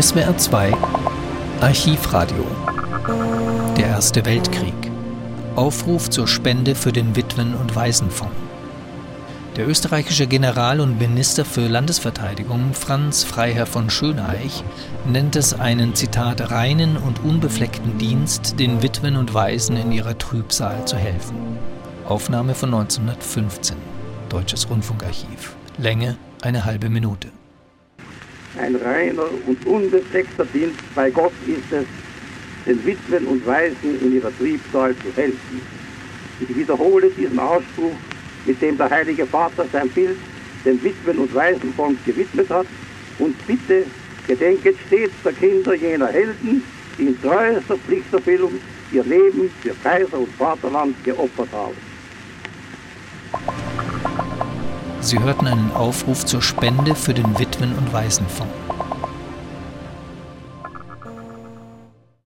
SWR 2 Archivradio Der Erste Weltkrieg Aufruf zur Spende für den Witwen- und Waisenfonds der österreichische General und Minister für Landesverteidigung Franz Freiherr von Schöneich nennt es einen Zitat reinen und unbefleckten Dienst, den Witwen und Waisen in ihrer Trübsal zu helfen. Aufnahme von 1915. Deutsches Rundfunkarchiv. Länge eine halbe Minute. Ein reiner und unbefleckter Dienst bei Gott ist es, den Witwen und Waisen in ihrer Triebsal zu helfen. Ich wiederhole diesen Ausspruch, mit dem der Heilige Vater sein Bild den Witwen und Waisenfonds gewidmet hat. Und bitte gedenket stets der Kinder jener Helden, die in treuester Pflichterfüllung ihr Leben für Kaiser und Vaterland geopfert haben. Sie hörten einen Aufruf zur Spende für den Witwen- und Waisenfonds.